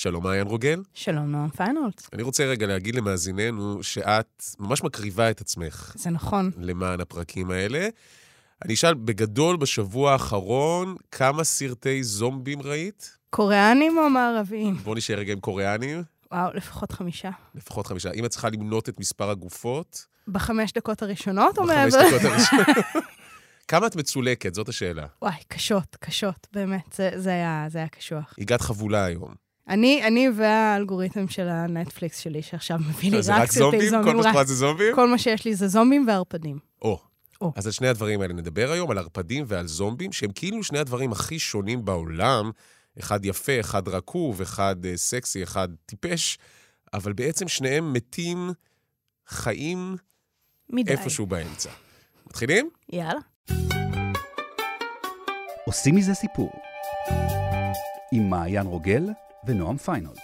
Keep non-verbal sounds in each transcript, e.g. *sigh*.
שלום, מעיין רוגל. שלום, נועם פיינולט. אני רוצה רגע להגיד למאזיננו שאת ממש מקריבה את עצמך. זה נכון. למען הפרקים האלה. אני אשאל, בגדול, בשבוע האחרון, כמה סרטי זומבים ראית? קוריאנים או מערביים? בוא נשאר רגע עם קוריאנים. וואו, לפחות חמישה. לפחות חמישה. אם את צריכה למנות את מספר הגופות... בחמש דקות הראשונות או בחמש מעבר? דקות *laughs* הראשונות. כמה את מצולקת? זאת השאלה. וואי, קשות, קשות, באמת, זה, זה, היה, זה היה קשוח. הגעת חבולה היום. אני, אני והאלגוריתם של הנטפליקס שלי, שעכשיו מביא לי זה רק רק סרטי זומבים? כל זומבים. מה שקורה זה זומבים? כל מה שיש לי זה זומבים וערפדים. או. או. אז על שני הדברים האלה נדבר היום, על ערפדים ועל זומבים, שהם כאילו שני הדברים הכי שונים בעולם. אחד יפה, אחד רקוב, אחד אה, סקסי, אחד טיפש, אבל בעצם שניהם מתים, חיים מדי. איפשהו באמצע. מתחילים? יאללה. עושים מזה סיפור. עם מעיין רוגל ונועם פיינולס.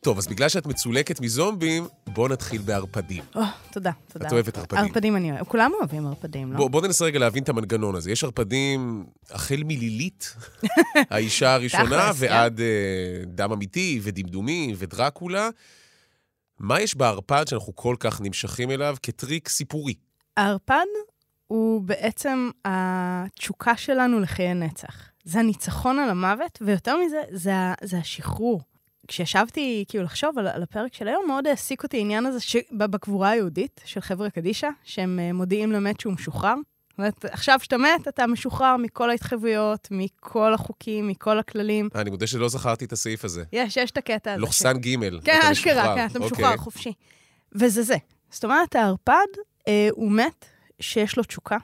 טוב, אז בגלל שאת מצולקת מזומבים, בואו נתחיל בערפדים. או, תודה, תודה. את אוהבת ערפדים. ערפדים אני אוהבת. כולם אוהבים ערפדים, לא? בואו בוא ננסה רגע להבין את המנגנון הזה. יש ערפדים החל מלילית, *laughs* האישה הראשונה, כן. ועד אה, דם אמיתי, ודמדומי, ודרקולה. מה יש בערפד שאנחנו כל כך נמשכים אליו כטריק סיפורי? הערפד הוא בעצם התשוקה שלנו לחיי נצח. זה הניצחון על המוות, ויותר מזה, זה, זה השחרור. כשישבתי כאילו לחשוב על, על הפרק של היום, מאוד העסיק אותי העניין הזה שבקבורה היהודית של חבר'ה קדישא, שהם אה, מודיעים למת שהוא משוחרר. זאת אומרת, עכשיו שאתה מת, אתה משוחרר מכל ההתחייבויות, מכל החוקים, מכל הכללים. אה, אני מודה שלא זכרתי את הסעיף הזה. יש, יש את הקטע הזה. לוחסן ג', כן, אתה אשכרה, משוחרר. כן, אתה משוחרר, אוקיי. חופשי. וזה זה. זאת אומרת, הערפד אה, הוא מת שיש לו תשוקה,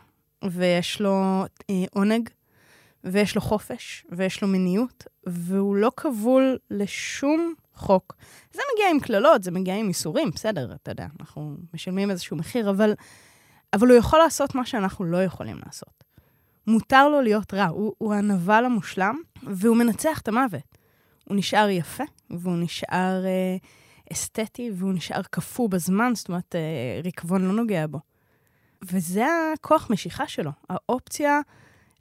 ויש לו אה, עונג, ויש לו חופש, ויש לו מיניות, והוא לא כבול לשום חוק. זה מגיע עם קללות, זה מגיע עם איסורים, בסדר, אתה יודע, אנחנו משלמים איזשהו מחיר, אבל, אבל הוא יכול לעשות מה שאנחנו לא יכולים לעשות. מותר לו להיות רע, הוא, הוא הנבל המושלם, והוא מנצח את המוות. הוא נשאר יפה, והוא נשאר אה, אסתטי, והוא נשאר קפוא בזמן, זאת אומרת, אה, ריקבון לא נוגע בו. וזה הכוח משיכה שלו, האופציה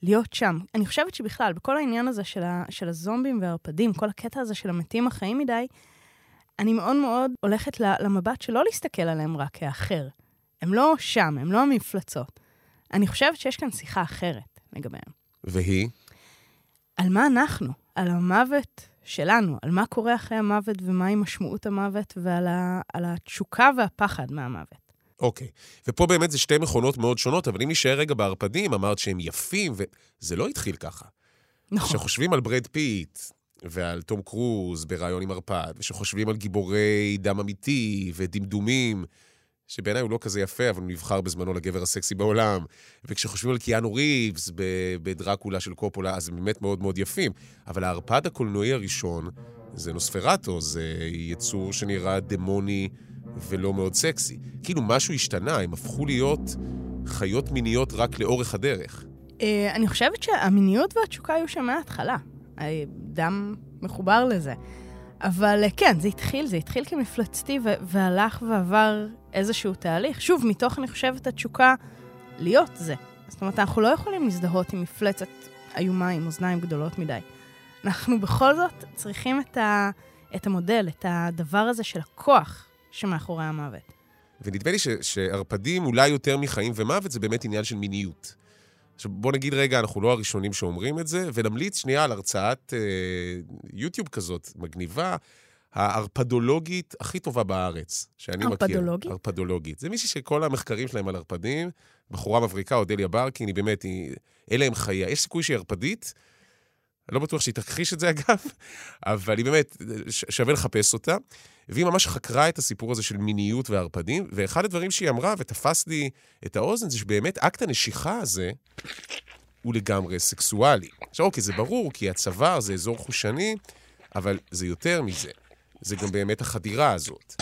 להיות שם. אני חושבת שבכלל, בכל העניין הזה של, ה, של הזומבים והערפדים, כל הקטע הזה של המתים החיים מדי, אני מאוד מאוד הולכת למבט שלא להסתכל עליהם רק כאחר. הם לא שם, הם לא המפלצות. אני חושבת שיש כאן שיחה אחרת לגביהם. והיא? על מה אנחנו, על המוות שלנו, על מה קורה אחרי המוות ומהי משמעות המוות ועל ה, התשוקה והפחד מהמוות. אוקיי. ופה באמת זה שתי מכונות מאוד שונות, אבל אם נשאר רגע בערפדים, אמרת שהם יפים, וזה לא התחיל ככה. נכון. כשחושבים על ברד פיט ועל תום קרוז בריאיון עם ערפד, וכשחושבים על גיבורי דם אמיתי ודמדומים, שבעיניי הוא לא כזה יפה, אבל הוא נבחר בזמנו לגבר הסקסי בעולם, וכשחושבים על קיאנו ריבס בדרקולה של קופולה, אז הם באמת מאוד מאוד יפים. אבל הערפד הקולנועי הראשון זה נוספרטו, זה יצור שנראה דמוני ולא מאוד סקסי. כאילו משהו השתנה, הם הפכו להיות חיות מיניות רק לאורך הדרך. אה, אני חושבת שהמיניות והתשוקה היו שם מההתחלה. דם מחובר לזה. אבל אה, כן, זה התחיל, זה התחיל כמפלצתי והלך ועבר איזשהו תהליך. שוב, מתוך, אני חושבת, התשוקה להיות זה. זאת אומרת, אנחנו לא יכולים להזדהות עם מפלצת איומה עם אוזניים גדולות מדי. אנחנו בכל זאת צריכים את, ה- את המודל, את הדבר הזה של הכוח שמאחורי המוות. ונדמה לי ש- שערפדים, אולי יותר מחיים ומוות, זה באמת עניין של מיניות. עכשיו, בוא נגיד רגע, אנחנו לא הראשונים שאומרים את זה, ונמליץ שנייה על הרצאת אה, יוטיוב כזאת, מגניבה, הערפדולוגית הכי טובה בארץ, שאני מכיר. ערפדולוגית? ערפדולוגית. זה מישהי שכל המחקרים שלהם על ערפדים, בחורה מבריקה, אודליה ברקין, היא באמת, היא, אלה הם חייה. יש סיכוי שהיא ערפדית, לא בטוח שהיא תכחיש את זה *laughs* אגב, אבל היא באמת, שווה לחפש אותה. והיא ממש חקרה את הסיפור הזה של מיניות וערפדים, ואחד הדברים שהיא אמרה, ותפס לי את האוזן, זה שבאמת אקט הנשיכה הזה הוא לגמרי סקסואלי. עכשיו, אוקיי, זה ברור, כי הצוואר זה אזור חושני, אבל זה יותר מזה. זה גם באמת החדירה הזאת.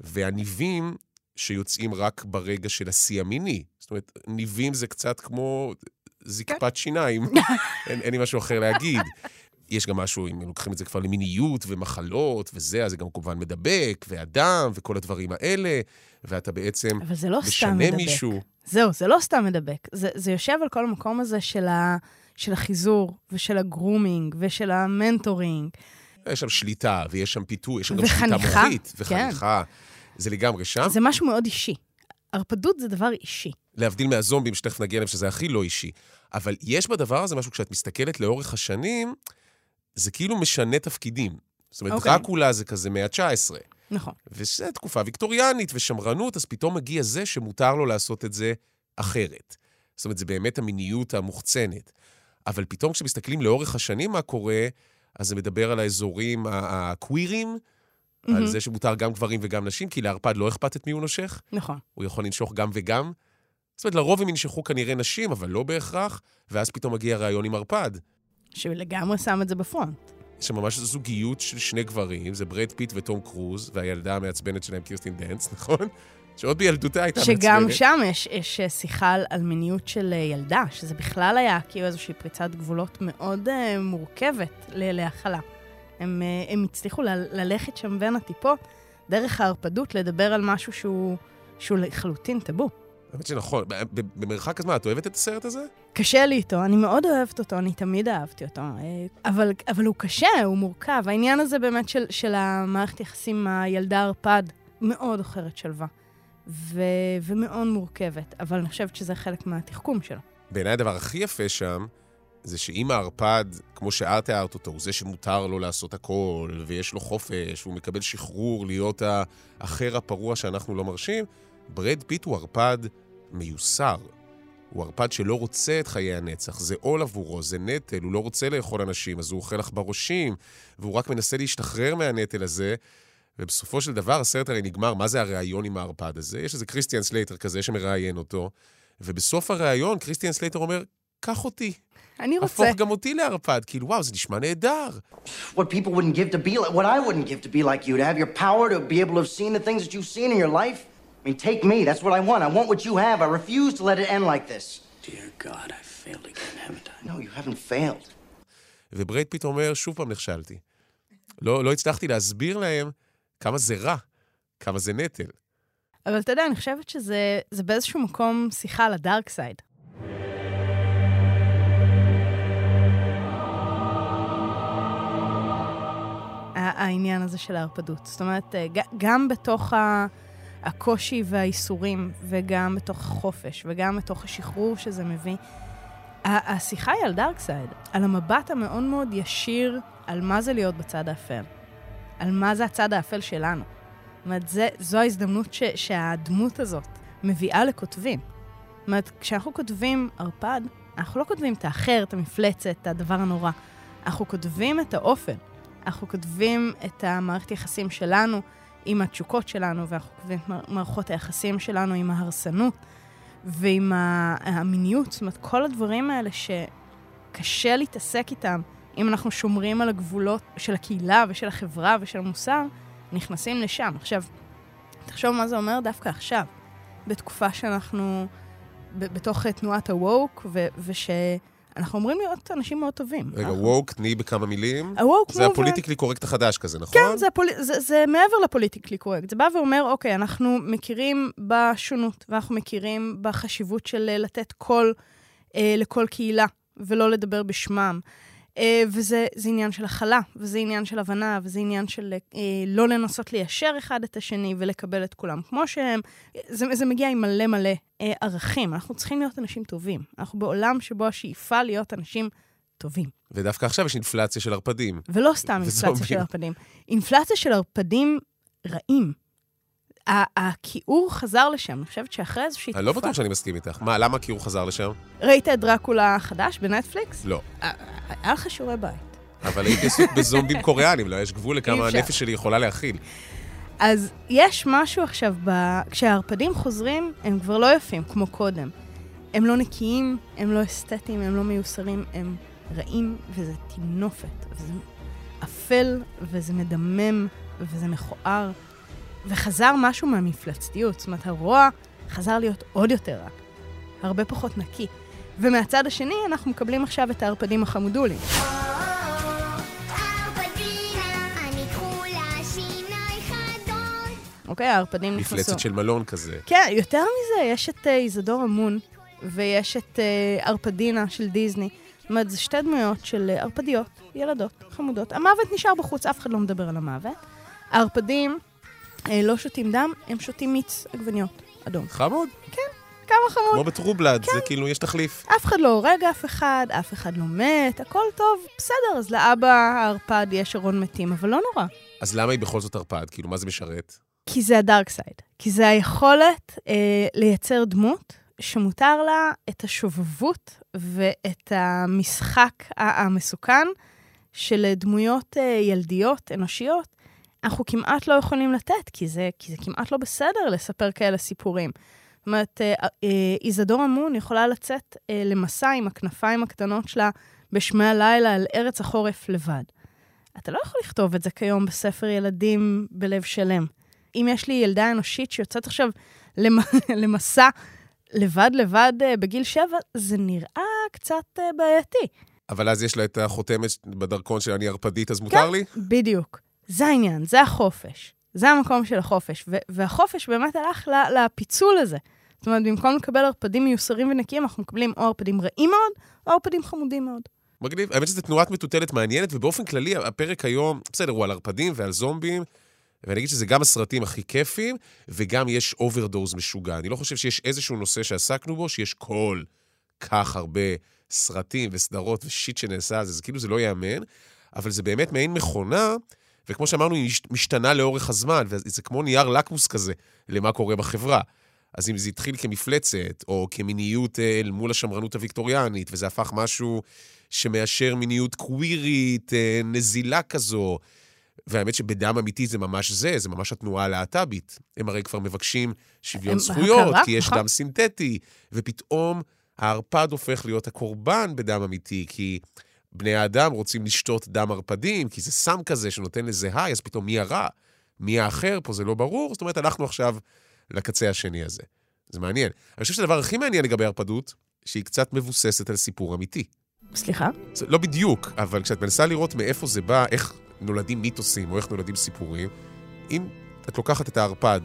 והניבים שיוצאים רק ברגע של השיא המיני. זאת אומרת, ניבים זה קצת כמו... זקפת שיניים. *laughs* אין, אין לי משהו אחר להגיד. יש גם משהו, אם לוקחים את זה כבר למיניות ומחלות וזה, אז זה גם כמובן מדבק, ואדם, וכל הדברים האלה, ואתה בעצם אבל זה לא סתם משנה מדבק. מישהו. זהו, זה לא סתם מדבק. זה, זה יושב על כל המקום הזה של, ה, של החיזור, ושל הגרומינג, ושל המנטורינג. יש שם שליטה, ויש שם פיתוי, יש שם גם וחניכה, שליטה מוחית, כן. וחניכה. זה לגמרי שם. זה משהו מאוד אישי. ערפדות זה דבר אישי. להבדיל מהזומבים, שתכף נגיע אליהם, שזה הכי לא אישי. אבל יש בדבר הזה משהו, כשאת מסתכלת לאורך השנים, זה כאילו משנה תפקידים. זאת אומרת, אוקיי. דרקולה זה כזה מאה ה-19, נכון. וזו תקופה ויקטוריאנית ושמרנות, אז פתאום מגיע זה שמותר לו לעשות את זה אחרת. זאת אומרת, זה באמת המיניות המוחצנת. אבל פתאום כשמסתכלים לאורך השנים מה קורה, אז זה מדבר על האזורים הקווירים, על מהמם. זה שמותר גם גברים וגם נשים, כי לערפד לא אכפת את מי הוא נושך. נכון. הוא יכול לנשוך גם וגם. זאת אומרת, לרוב הם ינשכו כנראה נשים, אבל לא בהכרח, ואז פתאום מגיע ראיון עם ערפד. שלגמרי שם את זה ב front. יש שם ממש זוגיות של שני גברים, זה ברד פיט וטום קרוז, והילדה המעצבנת שלהם, קירסטין דנס, *laughs* נכון? שעוד בילדותה הייתה מעצבנת. שגם שם יש, יש אה, שיחה על, על מיניות של אה, ילדה, שזה בכלל היה כאילו איזושהי פריצת גבולות מאוד uh, מורכבת להכלה. הם, uh, הם הצליחו ל- ללכת שם בין הטיפות, דרך הערפדות, לדבר על משהו שהוא, שהוא לחלוטין טאבו. האמת שנכון. במרחק הזמן, את אוהבת את הסרט הזה? קשה לי איתו, אני מאוד אוהבת אותו, אני תמיד אהבתי אותו. אה, אבל, אבל הוא קשה, הוא מורכב. העניין הזה באמת של, של המערכת יחסים עם הילדה ערפד, מאוד אוכרת שלווה. ו, ומאוד מורכבת, אבל אני חושבת שזה חלק מהתחכום שלו. בעיניי הדבר הכי יפה שם, זה שאם הערפד, כמו שאת תיארת אותו, הוא זה שמותר לו לעשות הכל, ויש לו חופש, והוא מקבל שחרור להיות האחר הפרוע שאנחנו לא מרשים, ברד פיט הוא ערפד מיוסר. הוא ערפד שלא רוצה את חיי הנצח, זה עול עבורו, זה נטל, הוא לא רוצה לאכול אנשים, אז הוא אוכל עכברושים, והוא רק מנסה להשתחרר מהנטל הזה, ובסופו של דבר הסרט הרי נגמר, מה זה הראיון עם הערפד הזה? יש איזה קריסטיאן סלייטר כזה שמראיין אותו, ובסוף הראיון קריסטיאן סלייטר אומר, קח אותי, אני רוצה. הפוך גם אותי לערפד. כאילו, וואו, זה נשמע נהדר. What people wouldn't give to be like, what I wouldn't give to be like you, to have your power, to be able to have seen the things that you've seen in your life. I mean, take me. That's what I want. I want what you have. I refuse to let it end like this. Dear God, I failed again, haven't I? No, you haven't failed. וברייד פיט אומר, שוב פעם נכשלתי. לא, לא הצלחתי להסביר להם כמה זה רע, כמה זה נטל. אבל אתה יודע, אני חושבת שזה זה באיזשהו מקום שיחה על ה dark side. העניין הזה של הערפדות. זאת אומרת, אה, גם בתוך ה- הקושי והאיסורים, וגם בתוך החופש, וגם בתוך השחרור שזה מביא, השיחה היא על dark side, על המבט המאוד מאוד ישיר על מה זה להיות בצד האפל, על מה זה הצד האפל שלנו. זאת אומרת, זו ההזדמנות ש, שהדמות הזאת מביאה לכותבים. זאת אומרת, כשאנחנו כותבים ערפד, אנחנו לא כותבים את האחר, את המפלצת, את הדבר הנורא. אנחנו כותבים את האופן. אנחנו כותבים את המערכת יחסים שלנו עם התשוקות שלנו, ואנחנו כותבים את מערכות היחסים שלנו עם ההרסנות ועם המיניות. זאת אומרת, כל הדברים האלה שקשה להתעסק איתם, אם אנחנו שומרים על הגבולות של הקהילה ושל החברה ושל המוסר, נכנסים לשם. עכשיו, תחשוב מה זה אומר דווקא עכשיו, בתקופה שאנחנו בתוך תנועת ה-woke, ו- ושאנחנו אמורים להיות אנשים מאוד טובים. רגע, אנחנו- woke, תני בכמה מילים. ה-woke זה ה politically correct החדש כזה, נכון? כן, זה, הפול... זה, זה מעבר ל politically correct. זה בא ואומר, אוקיי, אנחנו מכירים בשונות, ואנחנו מכירים בחשיבות של אה, לתת קול אה, לכל קהילה, ולא לדבר בשמם. אה, וזה זה עניין של הכלה, וזה עניין של הבנה, וזה עניין של אה, לא לנסות ליישר אחד את השני ולקבל את כולם כמו שהם. זה, זה מגיע עם מלא מלא אה, ערכים. אנחנו צריכים להיות אנשים טובים. אנחנו בעולם שבו השאיפה להיות אנשים טובים. ודווקא עכשיו יש אינפלציה של ערפדים. ולא סתם אינפלציה. של ערפדים. אינפלציה של ערפדים רעים. הכיעור חזר לשם, אני חושבת שאחרי איזושהי אני לא בטוח שאני מסכים איתך. מה, למה כי הוא חזר לשם? ראית את דרקולה החדש בנטפליקס? לא. אה, היה לך שיעורי בית. אבל הייתי עסוק בזומבים קוריאנים, לא, יש גבול לכמה. הנפש שלי יכולה להכיל. אז יש משהו עכשיו, ב... כשהערפדים חוזרים, הם כבר לא יפים כמו קודם. הם לא נקיים, הם לא אסתטיים, הם לא מיוסרים, הם רעים, וזה טינופת, וזה אפל, וזה מדמם, וזה מכוער. וחזר משהו מהמפלצתיות, זאת אומרת, הרוע חזר להיות עוד יותר רע, הרבה פחות נקי. ומהצד השני אנחנו מקבלים עכשיו את הערפדים החמודולים. אוקיי, הערפדים נכנסו. מפלצת של מלון כזה. כן, יותר מזה, יש את uh, איזדור אמון, ויש את uh, ערפדינה של דיסני. זאת אומרת, זה שתי דמויות של uh, ערפדיות, ילדות, חמודות. המוות נשאר בחוץ, אף אחד לא מדבר על המוות. הערפדים לא שותים דם, הם שותים מיץ עגבניות אדום. חמוד. כן, כמה חמוד. כמו בטרובלד, זה כאילו, יש תחליף. אף אחד לא הורג אף אחד, אף אחד לא מת, הכל טוב, בסדר, אז לאבא הערפד יש ארון מתים, אבל לא נורא. אז למה היא בכל זאת ערפד? כאילו, מה זה משרת? כי זה הדארק סייד. כי זה היכולת אה, לייצר דמות שמותר לה את השובבות ואת המשחק המסוכן של דמויות אה, ילדיות, אנושיות. אנחנו כמעט לא יכולים לתת, כי זה, כי זה כמעט לא בסדר לספר כאלה סיפורים. זאת אומרת, אה, אה, איזדור אמון יכולה לצאת אה, למסע עם הכנפיים הקטנות שלה בשמי הלילה על ארץ החורף לבד. אתה לא יכול לכתוב את זה כיום בספר ילדים בלב שלם. אם יש לי ילדה אנושית שיוצאת עכשיו *laughs* למסע לבד לבד בגיל שבע, זה נראה קצת בעייתי. אבל אז יש לה את החותמת בדרכון של אני ערפדית, אז מותר כן, לי? בדיוק. זה העניין, זה החופש. זה המקום של החופש. והחופש באמת הלך לפיצול הזה. זאת אומרת, במקום לקבל ערפדים מיוסרים ונקיים, אנחנו מקבלים או ערפדים רעים מאוד, או ערפדים חמודים מאוד. מגניב. האמת שזו תנועת מטוטלת מעניינת, ובאופן כללי, הפרק היום, בסדר, הוא על ערפדים ועל זומבים, ואני אגיד שזה גם הסרטים הכי כיפים, וגם יש אוברדוז משוגע. אני לא חושב שיש איזשהו נושא שעסקנו בו, שיש כל כך הרבה סרטים וסדרות ושיט שנעשה על זה, זה כאילו זה לא ייאמן, אבל זה באמת מעין מכונה, וכמו שאמרנו, היא משתנה לאורך הזמן, וזה כמו נייר לקמוס כזה למה קורה בחברה. אז אם זה התחיל כמפלצת, או כמיניות אה, אל מול השמרנות הוויקטוריאנית, וזה הפך משהו שמאשר מיניות קווירית, אה, נזילה כזו, והאמת שבדם אמיתי זה ממש זה, זה ממש התנועה הלהט"בית. הם הרי כבר מבקשים שוויון זכויות, הכרה, כי יש נכון. דם סינתטי, ופתאום הערפד הופך להיות הקורבן בדם אמיתי, כי בני האדם רוצים לשתות דם ערפדים, כי זה סם כזה שנותן לזה היי, אז פתאום מי הרע? מי האחר פה? זה לא ברור. זאת אומרת, הלכנו עכשיו לקצה השני הזה. זה מעניין. אני חושב שהדבר הכי מעניין לגבי ערפדות, שהיא קצת מבוססת על סיפור אמיתי. סליחה? זה לא בדיוק, אבל כשאת מנסה לראות מאיפה זה בא, איך נולדים מיתוסים או איך נולדים סיפורים, אם את לוקחת את הערפד,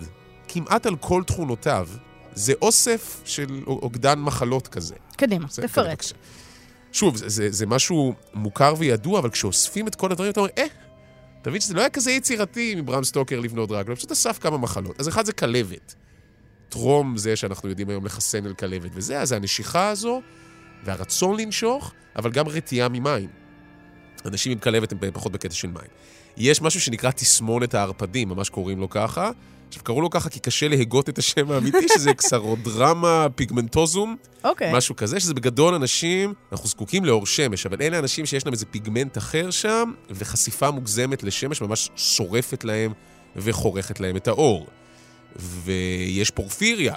כמעט על כל תכונותיו, זה אוסף של אוגדן מחלות כזה. קדימה, תפרט. שוב, זה, זה, זה משהו מוכר וידוע, אבל כשאוספים את כל הדברים, אתה אומר, אה, אתה מבין שזה לא היה כזה יצירתי מברם סטוקר לבנות דרגולה, פשוט אסף כמה מחלות. אז אחד זה כלבת. טרום זה שאנחנו יודעים היום לחסן על כלבת וזה, אז הנשיכה הזו, והרצון לנשוך, אבל גם רתיעה ממים. אנשים עם כלבת הם פחות בקטע של מים. יש משהו שנקרא תסמונת הערפדים, ממש קוראים לו ככה. עכשיו, קראו לו ככה כי קשה להגות את השם האמיתי, שזה *laughs* קסרודרמה פיגמנטוזום. אוקיי. Okay. משהו כזה, שזה בגדול אנשים, אנחנו זקוקים לאור שמש, אבל אלה אנשים שיש להם איזה פיגמנט אחר שם, וחשיפה מוגזמת לשמש ממש שורפת להם וחורכת להם את האור. ויש פורפיריה,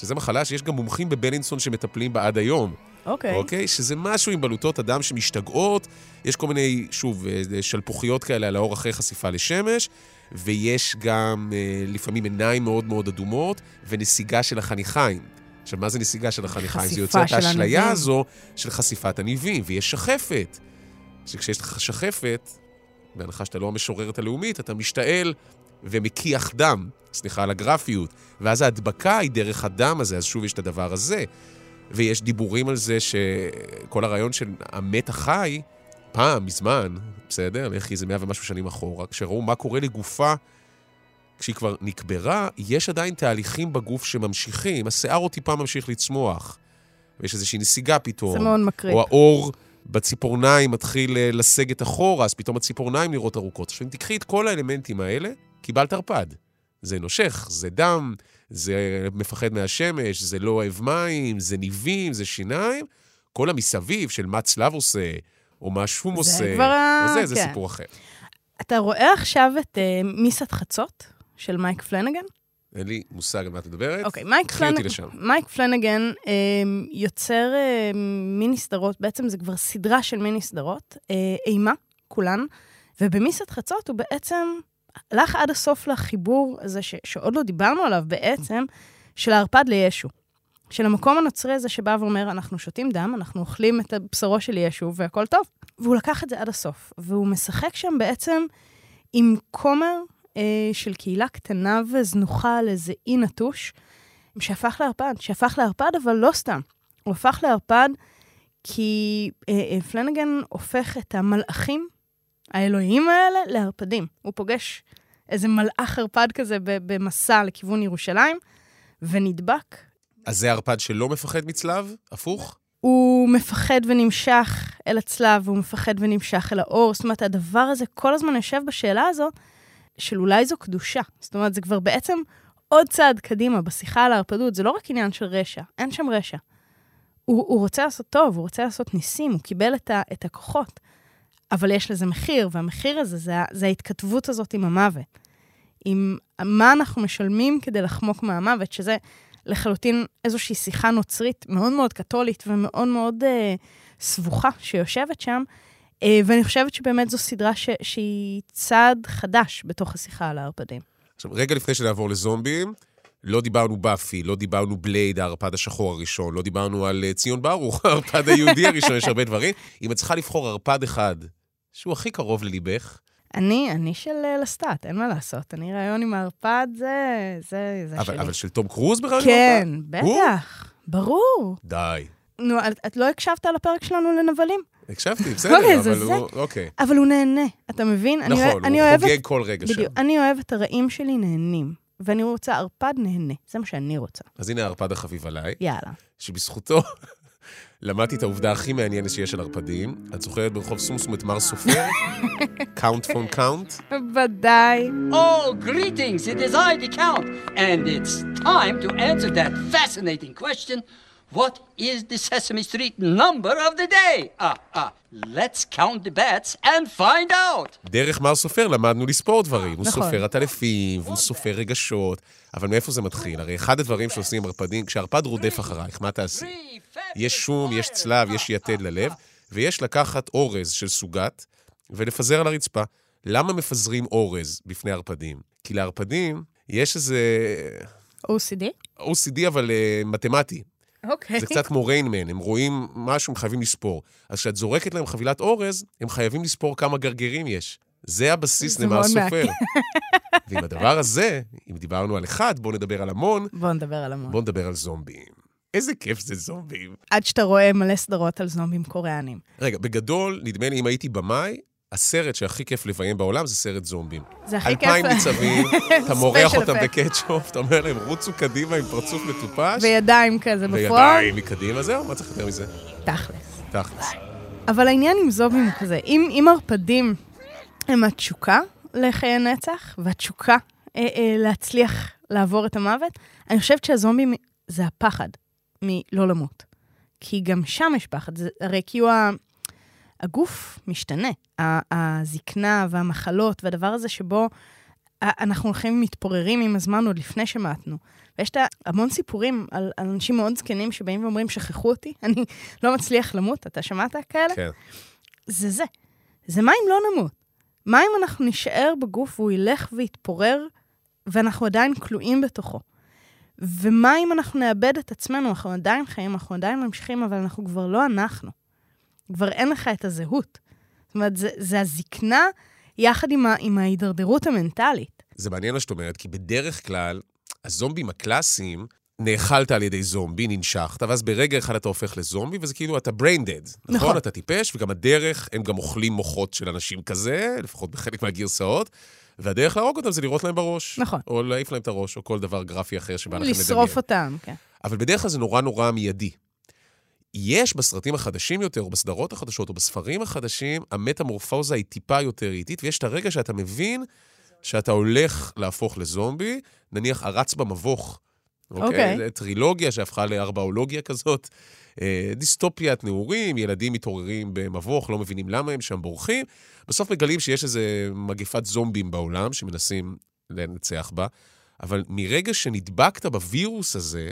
שזה מחלה שיש גם מומחים בבלינסון שמטפלים בה עד היום. אוקיי. Okay. אוקיי? Okay? שזה משהו עם בלוטות אדם שמשתגעות. יש כל מיני, שוב, אה, שלפוחיות כאלה על האור אחרי חשיפה לשמש, ויש גם אה, לפעמים עיניים מאוד מאוד אדומות, ונסיגה של החניכיים. עכשיו, מה זה נסיגה של החניכיים? זה יוצא את האשליה הזו של חשיפת הניבים, ויש שחפת. שכשיש לך שחפת, בהנחה שאתה לא המשוררת הלאומית, אתה משתעל ומקיח דם, סליחה על הגרפיות, ואז ההדבקה היא דרך הדם הזה, אז שוב יש את הדבר הזה. ויש דיבורים על זה שכל הרעיון של המת החי, פעם, מזמן, בסדר? לכי איזה מאה ומשהו שנים אחורה, כשראו מה קורה לגופה כשהיא כבר נקברה, יש עדיין תהליכים בגוף שממשיכים, השיער עוד טיפה ממשיך לצמוח, ויש איזושהי נסיגה פתאום. זה מאוד מקריב. או האור בציפורניים מתחיל אה, לסגת אחורה, אז פתאום הציפורניים נראות ארוכות. עכשיו, אם תקחי את כל האלמנטים האלה, קיבלת ערפד. זה נושך, זה דם, זה מפחד מהשמש, זה לא אוהב מים, זה ניבים, זה שיניים. כל המסביב של מה צלב עושה, או מה שום עושה, זה כבר ה... זה, זה כן. סיפור אחר. אתה רואה עכשיו את uh, מיסת חצות של מייק פלנגן? אין לי מושג על מה את מדברת. אוקיי, מייק, פלנ... מייק פלנגן אה, יוצר אה, מיני סדרות, בעצם זה כבר סדרה של מיני סדרות, אה, אימה, כולן, ובמיסת חצות הוא בעצם הלך עד הסוף לחיבור הזה, ש, שעוד לא דיברנו עליו בעצם, של הערפד לישו. של המקום הנוצרי הזה שבא ואומר, אנחנו שותים דם, אנחנו אוכלים את בשרו של ישו והכל טוב. והוא לקח את זה עד הסוף, והוא משחק שם בעצם עם כומר אה, של קהילה קטנה וזנוחה על איזה אי נטוש, שהפך לערפד, שהפך לערפד, אבל לא סתם. הוא הפך לערפד כי אה, אה, פלנגן הופך את המלאכים, האלוהים האלה, לערפדים. הוא פוגש איזה מלאך ערפד כזה במסע לכיוון ירושלים, ונדבק. אז זה ערפד שלא מפחד מצלב? הפוך? הוא מפחד ונמשך אל הצלב, והוא מפחד ונמשך אל האור. זאת אומרת, הדבר הזה כל הזמן יושב בשאלה הזאת של אולי זו קדושה. זאת אומרת, זה כבר בעצם עוד צעד קדימה בשיחה על ההרפדות. זה לא רק עניין של רשע, אין שם רשע. הוא, הוא רוצה לעשות טוב, הוא רוצה לעשות ניסים, הוא קיבל את, ה, את הכוחות. אבל יש לזה מחיר, והמחיר הזה זה, זה ההתכתבות הזאת עם המוות. עם מה אנחנו משלמים כדי לחמוק מהמוות, שזה לחלוטין איזושהי שיחה נוצרית מאוד מאוד קתולית ומאוד מאוד אה, סבוכה שיושבת שם. אה, ואני חושבת שבאמת זו סדרה ש, שהיא צעד חדש בתוך השיחה על הערפדים. עכשיו, רגע לפני שנעבור לזומבים, לא דיברנו באפי, לא דיברנו בלייד, הערפד השחור הראשון, לא דיברנו על uh, ציון ברוך, *laughs* הערפד היהודי הראשון, יש הרבה דברים. אם את צריכה לבחור ערפד אחד, שהוא הכי קרוב לליבך, אני, אני של uh, לסטאט, אין מה לעשות. אני רעיון עם הערפד, זה, זה, זה אבל, שלי. אבל של תום קרוז ברעיון כן, עם בטח, הוא? ברור. די. נו, את, את לא הקשבת על הפרק שלנו לנבלים? הקשבתי, *laughs* בסדר, אוקיי, זה אבל זה. הוא... אוקיי. אבל הוא נהנה, אתה מבין? אני, אוהב- נכון, אני הוא אוהבת, חוגג כל רגע שם. בדיוק, אני אוהבת הרעים שלי נהנים, ואני רוצה ערפד נהנה, זה מה שאני רוצה. אז הנה הערפד החביב עליי, יאללה. שבזכותו למדתי את העובדה הכי מעניינת שיש על ערפדים. את זוכרת ברחוב סומסום את מר סופר? Count von Count? ודאי. Oh, greetings! It is I, the Count, and it's time to answer that fascinating question. What is the Sesame Street number of the day? Ah, ah, let's count the bats and find out. דרך מר סופר למדנו לספור דברים. הוא נכון. סופר עטלפים, והוא סופר רגשות. אבל מאיפה זה מתחיל? הרי אחד הדברים שעושים ערפדים, כשערפד רודף אחרייך, מה תעשי? יש שום, יש צלב, יש יתד ללב, ויש לקחת אורז של סוגת ולפזר על הרצפה. למה מפזרים אורז בפני ערפדים? כי לערפדים יש איזה OCD? OCD אבל uh, מתמטי. אוקיי. זה קצת כמו ריינמן, הם רואים משהו, הם חייבים לספור. אז כשאת זורקת להם חבילת אורז, הם חייבים לספור כמה גרגרים יש. זה הבסיס זה למר מאוד סופר. ועם הדבר הזה, אם דיברנו על אחד, בואו נדבר על המון, בואו נדבר על המון. בואו נדבר על זומבים. איזה כיף זה זומבים. עד שאתה רואה מלא סדרות על זומבים קוריאנים. רגע, בגדול, נדמה לי, אם הייתי במאי, הסרט שהכי כיף לביים בעולם זה סרט זומבים. זה הכי כיף. אלפיים ניצבים, *laughs* אתה מורח אותם. בקטשופ, אתה אומר להם, רוצו קדימה עם פרצוף מטופש, וידיים כזה בפרונט. וידיים מקדימה, זהו, מה צריך יותר מזה? תכלס. תכלס. אבל העניין עם זומבים הוא כזה, אם, אם ערפדים הם התשוקה לחיי נצח, והתשוקה אה, אה, להצליח לעבור את המוות, אני חושבת שהזומבים זה הפחד מלא למות. כי גם שם יש פחד, זה, הרי כאילו ה- הגוף משתנה. הזקנה והמחלות והדבר הזה שבו ה- אנחנו הולכים ומתפוררים עם הזמן עוד לפני שמתנו. ויש את המון סיפורים על, על אנשים מאוד זקנים שבאים ואומרים, שכחו אותי, *laughs* אני לא מצליח למות, אתה שמעת כאלה? כן. זה זה. זה מה אם לא נמות? מה אם אנחנו נישאר בגוף והוא ילך ויתפורר, ואנחנו עדיין כלואים בתוכו? ומה אם אנחנו נאבד את עצמנו, אנחנו עדיין חיים, אנחנו עדיין ממשיכים, אבל אנחנו כבר לא אנחנו. כבר אין לך את הזהות. זאת אומרת, זה, זה הזקנה יחד עם, ה, עם ההידרדרות המנטלית. זה מעניין מה שאת אומרת, כי בדרך כלל, הזומבים הקלאסיים, נאכלת על ידי זומבי, ננשכת, ואז ברגע אחד אתה הופך לזומבי, וזה כאילו אתה brain dead. נכון. נכון. אתה טיפש, וגם הדרך, הם גם אוכלים מוחות של אנשים כזה, לפחות בחלק מהגרסאות, והדרך להרוג אותם זה לירות להם בראש. נכון. או להעיף להם את הראש, או כל דבר גרפי אחר שבא לכם לדמיין. לשרוף אותם, כן. אבל בדרך כלל זה נורא נורא מיידי. יש בסרטים החדשים יותר, או בסדרות החדשות, או בספרים החדשים, המטמורפוזה היא טיפה יותר איטית, ויש את הרגע שאתה מבין שאתה הולך להפוך לזומבי, נניח הרץ במבוך. אוקיי. זו טרילוגיה שהפכה לארבעולוגיה כזאת. אה, דיסטופיית נעורים, ילדים מתעוררים במבוך, לא מבינים למה הם שם בורחים. בסוף מגלים שיש איזו מגפת זומבים בעולם שמנסים לנצח בה, אבל מרגע שנדבקת בווירוס הזה,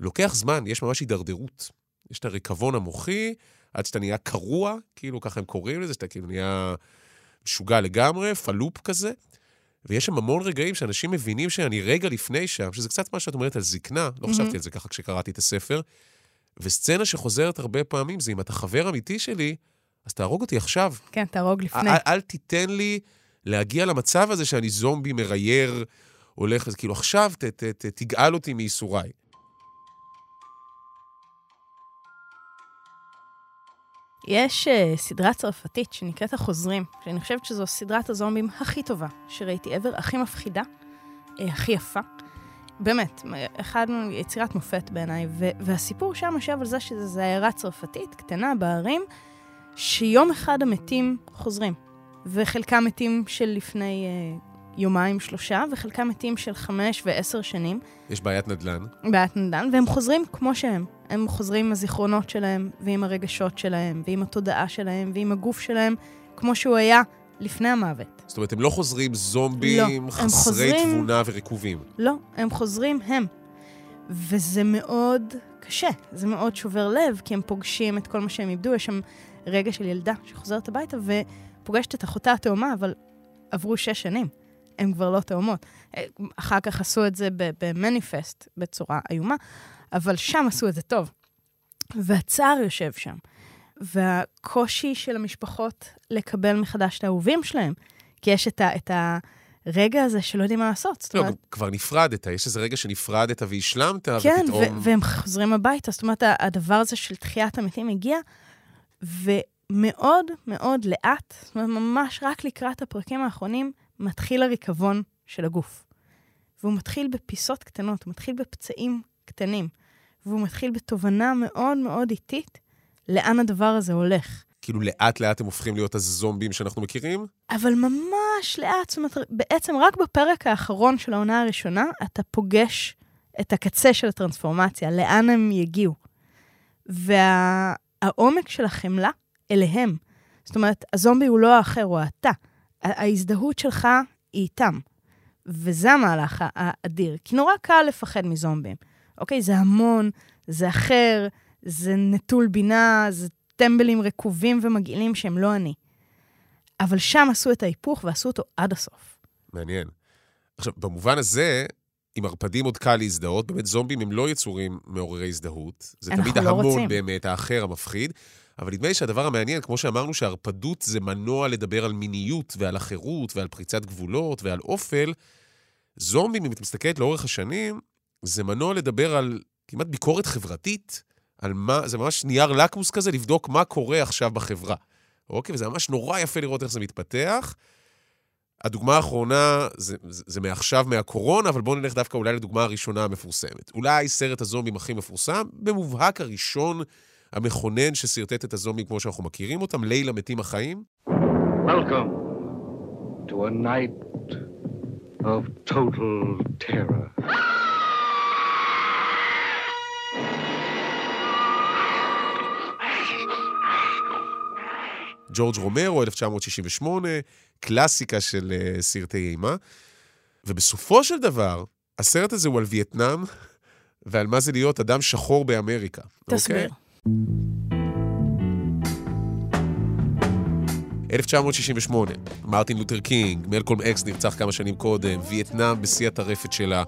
לוקח זמן, יש ממש הידרדרות. יש את הריקבון המוחי, עד שאתה נהיה קרוע, כאילו ככה הם קוראים לזה, שאתה כאילו נהיה משוגע לגמרי, פלופ כזה. ויש שם המון רגעים שאנשים מבינים שאני רגע לפני שם, שזה קצת מה שאת אומרת על זקנה, לא חשבתי על זה ככה כשקראתי את הספר. וסצנה שחוזרת הרבה פעמים זה, אם אתה חבר אמיתי שלי, אז תהרוג אותי עכשיו. כן, תהרוג לפני. אל, אל תיתן לי להגיע למצב הזה שאני זומבי מרייר, הולך, כאילו עכשיו ת, ת, ת, תגאל אותי מייסוריי. יש uh, סדרה צרפתית שנקראת החוזרים, שאני חושבת שזו סדרת הזומבים הכי טובה שראיתי ever, הכי מפחידה, uh, הכי יפה. באמת, אחד יצירת מופת בעיניי, והסיפור שם יושב על זה שזו עיירה צרפתית, קטנה, בערים, שיום אחד המתים חוזרים. וחלקם מתים של לפני uh, יומיים, שלושה, וחלקם מתים של חמש ועשר שנים. יש בעיית נדל"ן. בעיית נדל"ן, והם חוזרים כמו שהם. הם חוזרים עם הזיכרונות שלהם, ועם הרגשות שלהם, ועם התודעה שלהם, ועם הגוף שלהם, כמו שהוא היה לפני המוות. זאת אומרת, הם לא חוזרים זומבים, לא, חסרי חוזרים... תבונה ורקובים. לא, הם חוזרים הם. וזה מאוד קשה, זה מאוד שובר לב, כי הם פוגשים את כל מה שהם איבדו. יש שם רגע של ילדה שחוזרת הביתה ופוגשת את אחותה התאומה, אבל עברו שש שנים. הן כבר לא תאומות. אחר כך עשו את זה במניפסט בצורה איומה, אבל שם עשו את זה טוב. והצער יושב שם. והקושי של המשפחות לקבל מחדש את האהובים שלהם, כי יש את, ה, את הרגע הזה שלא יודעים מה לעשות. לא, אומרת... כבר נפרדת, יש איזה רגע שנפרדת והשלמת, כן, ופתאום... כן, והם חוזרים הביתה. זאת אומרת, הדבר הזה של תחיית המתים הגיע, ומאוד מאוד לאט, זאת אומרת, ממש רק לקראת הפרקים האחרונים, מתחיל הריקבון של הגוף. והוא מתחיל בפיסות קטנות, הוא מתחיל בפצעים קטנים, והוא מתחיל בתובנה מאוד מאוד איטית לאן הדבר הזה הולך. כאילו לאט-לאט הם הופכים להיות הזומבים שאנחנו מכירים? אבל ממש לאט, זאת אומרת, בעצם רק בפרק האחרון של העונה הראשונה, אתה פוגש את הקצה של הטרנספורמציה, לאן הם יגיעו. והעומק של החמלה אליהם. זאת אומרת, הזומבי הוא לא האחר, הוא האתה. ההזדהות שלך היא איתם. וזה המהלך האדיר. כי נורא קל לפחד מזומבים. אוקיי? זה המון, זה אחר, זה נטול בינה, זה טמבלים רקובים ומגעילים שהם לא אני. אבל שם עשו את ההיפוך ועשו אותו עד הסוף. מעניין. עכשיו, במובן הזה, עם ערפדים עוד קל להזדהות, באמת זומבים הם לא יצורים מעוררי הזדהות. זה תמיד לא ההמון רוצים. באמת, האחר המפחיד. אבל נדמה לי שהדבר המעניין, כמו שאמרנו, שערפדות זה מנוע לדבר על מיניות ועל החירות ועל פריצת גבולות ועל אופל. זומבים, אם את מסתכלת לאורך השנים, זה מנוע לדבר על כמעט ביקורת חברתית, על מה, זה ממש נייר לקמוס כזה, לבדוק מה קורה עכשיו בחברה. אוקיי? וזה ממש נורא יפה לראות איך זה מתפתח. הדוגמה האחרונה זה, זה, זה מעכשיו, מהקורונה, אבל בואו נלך דווקא אולי לדוגמה הראשונה המפורסמת. אולי סרט הזומבים הכי מפורסם, במובהק הראשון המכונן ששרטט את הזומבים כמו שאנחנו מכירים אותם, לילה מתים החיים. Welcome to a night of total terror. ג'ורג' רומרו, 1968, קלאסיקה של uh, סרטי אימה. ובסופו של דבר, הסרט הזה הוא על וייטנאם, ועל מה זה להיות אדם שחור באמריקה. תסביר. Okay? אוקיי? 1968, מרטין לותר קינג, מלקולם אקס נרצח כמה שנים קודם, וייטנאם בשיא הטרפת שלה.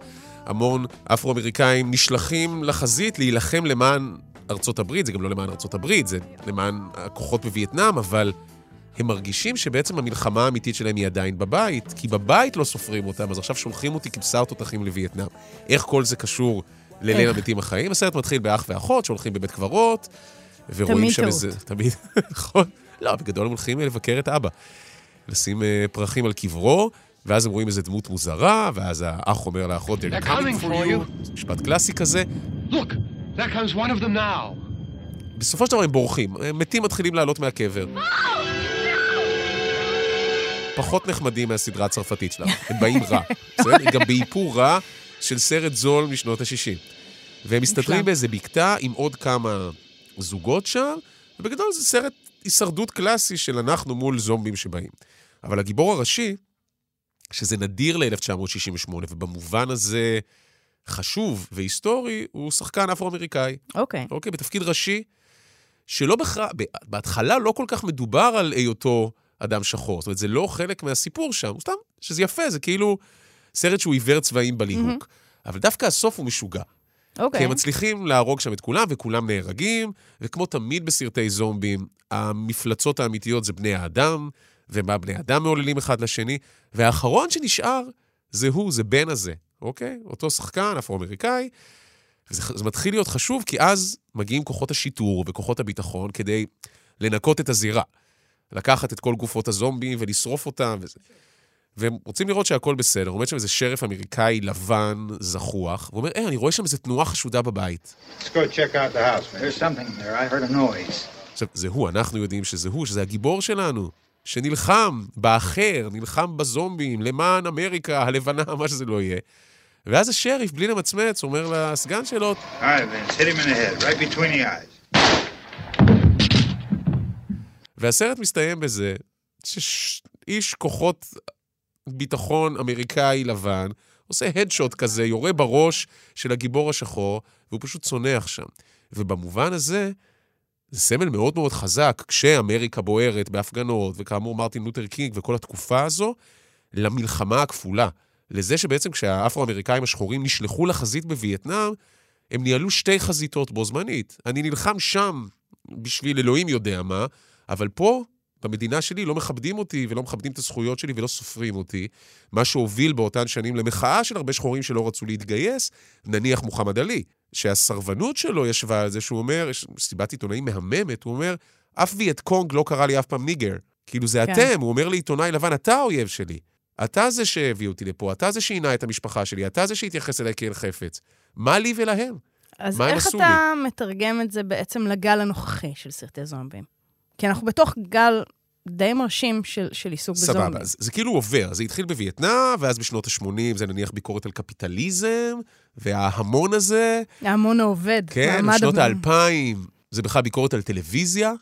המון אפרו-אמריקאים נשלחים לחזית להילחם למען ארצות הברית, זה גם לא למען ארצות הברית, זה למען הכוחות בווייטנאם, אבל הם מרגישים שבעצם המלחמה האמיתית שלהם היא עדיין בבית, כי בבית לא סופרים אותם, אז עכשיו שולחים אותי כבשר תותחים לווייטנאם. איך כל זה קשור לליל המתים החיים? הסרט מתחיל באח ואחות שהולכים בבית קברות, ורואים שם איזה... תמיד טעות. *laughs* נכון. לא, בגדול הם הולכים לבקר את אבא. לשים uh, פרחים על קברו, ואז הם רואים איזה דמות מוזרה, ואז האח אומר לאחות, they're coming for you. משפט קלאסי כזה. Look, there comes one of them now. בסופו של דבר הם בורחים, מתים מתחילים לעלות מהקבר. פחות נחמדים מהסדרה הצרפתית שלנו, הם באים רע. בסדר? גם באיפור רע של סרט זול משנות ה-60. והם מסתתרים באיזה בקתה עם עוד כמה זוגות שם, ובגדול זה סרט הישרדות קלאסי של אנחנו מול זומבים שבאים. אבל הגיבור הראשי, שזה נדיר ל-1968, ובמובן הזה חשוב והיסטורי, הוא שחקן אפרו-אמריקאי. אוקיי. אוקיי, בתפקיד ראשי, שלא בכלל, בהתחלה לא כל כך מדובר על היותו אדם שחור. זאת אומרת, זה לא חלק מהסיפור שם, סתם, שזה יפה, זה כאילו סרט שהוא עיוור צבעים בליהוק. Mm-hmm. אבל דווקא הסוף הוא משוגע. אוקיי. כי הם מצליחים להרוג שם את כולם, וכולם נהרגים, וכמו תמיד בסרטי זומבים, המפלצות האמיתיות זה בני האדם, ומה בני אדם מעוללים אחד לשני, והאחרון שנשאר זה הוא, זה בן הזה, אוקיי? אותו שחקן, אפרו-אמריקאי. וזה זה מתחיל להיות חשוב, כי אז מגיעים כוחות השיטור וכוחות הביטחון כדי לנקות את הזירה. לקחת את כל גופות הזומבים ולשרוף אותם וזה. והם רוצים לראות שהכל בסדר. עומד שם איזה שריף אמריקאי לבן, זחוח, ואומר, אה, אני רואה שם איזה תנועה חשודה בבית. עכשיו, זה הוא, אנחנו יודעים שזה הוא, שזה הגיבור שלנו, שנלחם באחר, נלחם בזומבים, למען אמריקה, הלבנה, *laughs* מה שזה לא יהיה. ואז השריף, בלי למצמץ, אומר לסגן שלו, All right, Vince, hit him in the head, right between the eyes. והסרט מסתיים בזה שאיש כוחות ביטחון אמריקאי לבן עושה הדשוט כזה, יורה בראש של הגיבור השחור, והוא פשוט צונח שם. ובמובן הזה, זה סמל מאוד מאוד חזק, כשאמריקה בוערת בהפגנות, וכאמור מרטין לותר קינג וכל התקופה הזו, למלחמה הכפולה. לזה שבעצם כשהאפרו-אמריקאים השחורים נשלחו לחזית בווייטנאם, הם ניהלו שתי חזיתות בו זמנית. אני נלחם שם בשביל אלוהים יודע מה, אבל פה, במדינה שלי, לא מכבדים אותי ולא מכבדים את הזכויות שלי ולא סופרים אותי. מה שהוביל באותן שנים למחאה של הרבה שחורים שלא רצו להתגייס, נניח מוחמד עלי, שהסרבנות שלו ישבה על זה, שהוא אומר, יש סיבת עיתונאים מהממת, הוא אומר, אף וייט קונג לא קרא לי אף פעם ניגר. כאילו, זה כן. אתם, הוא אומר לעיתונאי לבן, אתה האויב שלי. אתה זה שהביא אותי לפה, אתה זה שעינה את המשפחה שלי, אתה זה שהתייחס אליי כאל חפץ. מה לי ולהם? אז איך אתה מתרגם את זה בעצם לגל הנוכחי של סרטי זומבים? כי אנחנו בתוך גל די מרשים של, של עיסוק בזומבים. סבבה, זה, זה כאילו עובר. זה התחיל בווייטנאם, ואז בשנות ה-80 זה נניח ביקורת על קפיטליזם, וההמון הזה, ההמון העובד. כן, בשנות הביניים. האלפיים, זה בכלל ביקורת על טלוויזיה,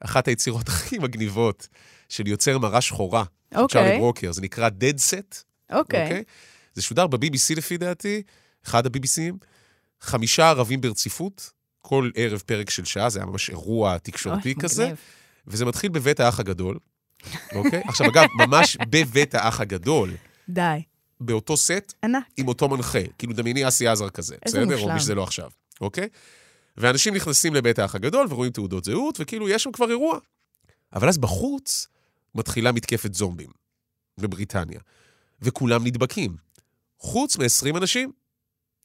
אחת היצירות *laughs* הכי מגניבות של יוצר מראה שחורה, של אוקיי. צ'ארלי ברוקר, זה נקרא Dead Set, אוקיי. אוקיי? זה שודר ב-BBC לפי דעתי, אחד ה-BBCים, חמישה ערבים ברציפות, כל ערב פרק של שעה, זה היה ממש אירוע תקשורתי אוי, כזה. מגניב. וזה מתחיל בבית האח הגדול, אוקיי? עכשיו, אגב, ממש בבית האח הגדול, די. באותו סט, ענק. עם אותו מנחה. כאילו, דמייני אסי עזר כזה, בסדר? מושלם. או מי שזה לא עכשיו, אוקיי? ואנשים נכנסים לבית האח הגדול ורואים תעודות זהות, וכאילו, יש שם כבר אירוע. אבל אז בחוץ מתחילה מתקפת זומבים בבריטניה, וכולם נדבקים. חוץ מ-20 אנשים,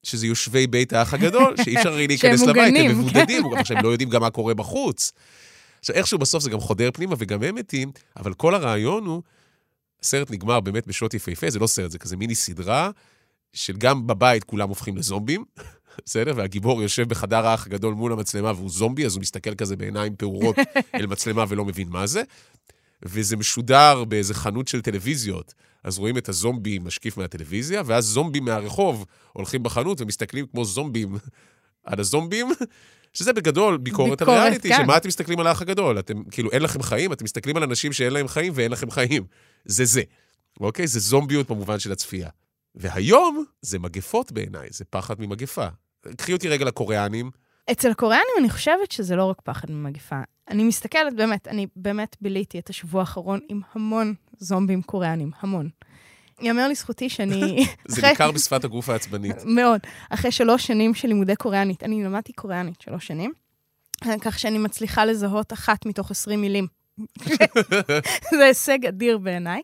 שזה יושבי בית האח הגדול, *laughs* שאי אפשר הרי להיכנס לבית, הם מבודדים, *laughs* עכשיו, הם לא יודעים גם מה קורה בחוץ. עכשיו, איכשהו בסוף זה גם חודר פנימה, וגם הם מתים, אבל כל הרעיון הוא, הסרט נגמר באמת בשוט יפהפה, זה לא סרט, זה כזה מיני סדרה, של גם בבית כולם הופכים לזומבים, *laughs* בסדר? והגיבור יושב בחדר האח הגדול מול המצלמה והוא זומבי, אז הוא מסתכל כזה בעיניים פעורות אל מצלמה ולא מבין מה זה. וזה משודר באיזה חנות של טלוויזיות. אז רואים את הזומבי משקיף מהטלוויזיה, ואז זומבים מהרחוב הולכים בחנות ומסתכלים כמו זומבים *laughs* על הזומבים, שזה בגדול ביקורת, על ביקורת, ריאליטי, כן. שמה אתם מסתכלים על האח הגדול? אתם, כאילו, אין לכם חיים, אתם מסתכלים על אנשים שאין להם חיים ואין לכם חיים. זה זה, אוקיי? זה זומביות במובן של הצפייה. והיום זה מגפות בעיניי, זה פחד ממגפה. קחי אותי רגע לקוריאנים, אצל הקוריאנים אני חושבת שזה לא רק פחד ממגפה. אני מסתכלת, באמת, אני באמת ביליתי את השבוע האחרון עם המון זומבים קוריאנים, המון. יאמר לזכותי שאני... *laughs* זה אחרי- ניכר בשפת הגוף העצבנית. *laughs* מאוד. אחרי שלוש שנים של לימודי קוריאנית, אני למדתי קוריאנית שלוש שנים, כך שאני מצליחה לזהות אחת מתוך עשרים מילים. *laughs* זה הישג אדיר בעיניי.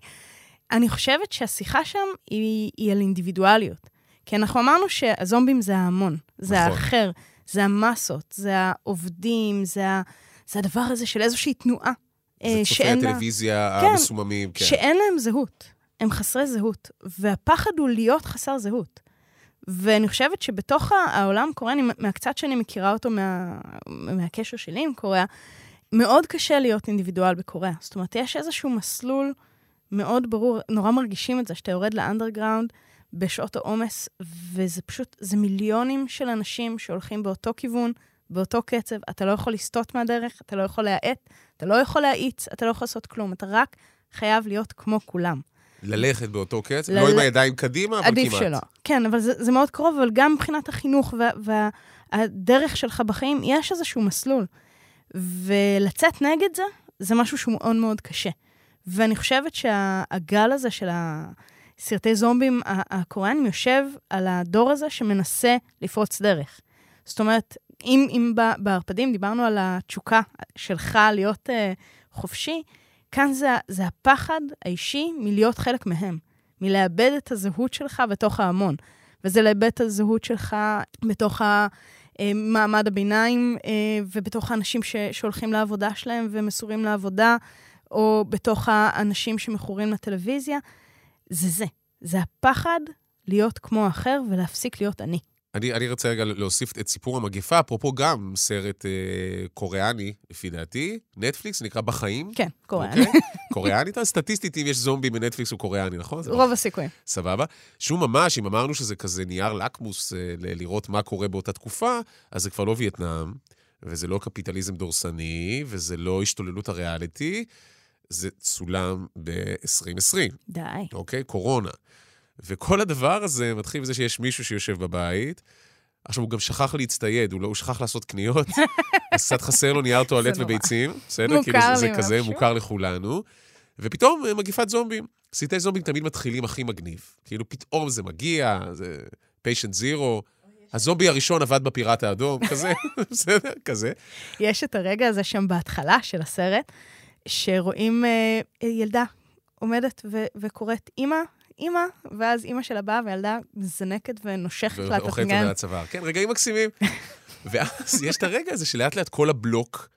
אני חושבת שהשיחה שם היא, היא על אינדיבידואליות. כי אנחנו אמרנו שהזומבים זה ההמון, זה נכון. האחר, זה המסות, זה העובדים, זה, ה, זה הדבר הזה של איזושהי תנועה. זה אה, צופי שאין לה- הטלוויזיה כן, המסוממים, כן. שאין להם זהות. הם חסרי זהות, והפחד הוא להיות חסר זהות. ואני חושבת שבתוך העולם הקוריאני, מהקצת שאני מכירה אותו מה, מהקשר שלי עם קוריאה, מאוד קשה להיות אינדיבידואל בקוריאה. זאת אומרת, יש איזשהו מסלול מאוד ברור, נורא מרגישים את זה, שאתה יורד לאנדרגראונד בשעות העומס, וזה פשוט, זה מיליונים של אנשים שהולכים באותו כיוון, באותו קצב, אתה לא יכול לסטות מהדרך, אתה לא יכול להאט, אתה לא יכול להאיץ, אתה לא יכול לעשות כלום, אתה רק חייב להיות כמו כולם. ללכת באותו קצב, ל- לא עם הידיים קדימה, אבל כמעט. עדיף שלא. כן, אבל זה, זה מאוד קרוב, אבל גם מבחינת החינוך וה, והדרך שלך בחיים, יש איזשהו מסלול. ולצאת נגד זה, זה משהו שהוא מאוד מאוד קשה. ואני חושבת שהגל הזה של הסרטי זומבים הקוריאנים יושב על הדור הזה שמנסה לפרוץ דרך. זאת אומרת, אם, אם בערפדים דיברנו על התשוקה שלך להיות uh, חופשי, כאן זה, זה הפחד האישי מלהיות חלק מהם, מלאבד את הזהות שלך בתוך ההמון. וזה לאבד את הזהות שלך בתוך מעמד הביניים אה, ובתוך האנשים ש, שהולכים לעבודה שלהם ומסורים לעבודה, או בתוך האנשים שמכורים לטלוויזיה. זה זה. זה הפחד להיות כמו האחר ולהפסיק להיות אני. אני, אני רוצה רגע להוסיף את סיפור המגפה, אפרופו גם סרט אה, קוריאני, לפי דעתי, נטפליקס, נקרא בחיים. כן, קוריאני. אוקיי? קוריאני, סטטיסטית, אם יש זומבי בנטפליקס הוא קוריאני, נכון? רוב לא... הסיכויים. סבבה. שהוא ממש, אם אמרנו שזה כזה נייר לקמוס אה, לראות מה קורה באותה תקופה, אז זה כבר לא וייטנאם, וזה לא קפיטליזם דורסני, וזה לא השתוללות הריאליטי, זה צולם ב-2020. די. אוקיי? קורונה. וכל הדבר הזה מתחיל בזה שיש מישהו שיושב בבית. עכשיו, הוא גם שכח להצטייד, הוא, לא, הוא שכח לעשות קניות, *laughs* אז קצת חסר לו נייר טואלט וביצים, בסדר? מוכר כאילו, לי זה, זה כזה. מוכר לכולנו. ופתאום אה, מגיפת זומבים. סרטי זומבים תמיד מתחילים הכי מגניב. כאילו, פתאום זה מגיע, זה פיישנט זירו. הזומבי הראשון עבד בפיראט האדום, *laughs* כזה, בסדר? כזה. יש את הרגע הזה שם בהתחלה של הסרט, שרואים אה, ילדה עומדת ו- וקוראת, אמא, אמא, ואז אמא שלה באה והילדה מזנקת ונושכת לה את ואוכלת הפנגן. אותה לצוואר. כן, רגעים מקסימים. *laughs* ואז יש את הרגע הזה שלאט לאט כל הבלוק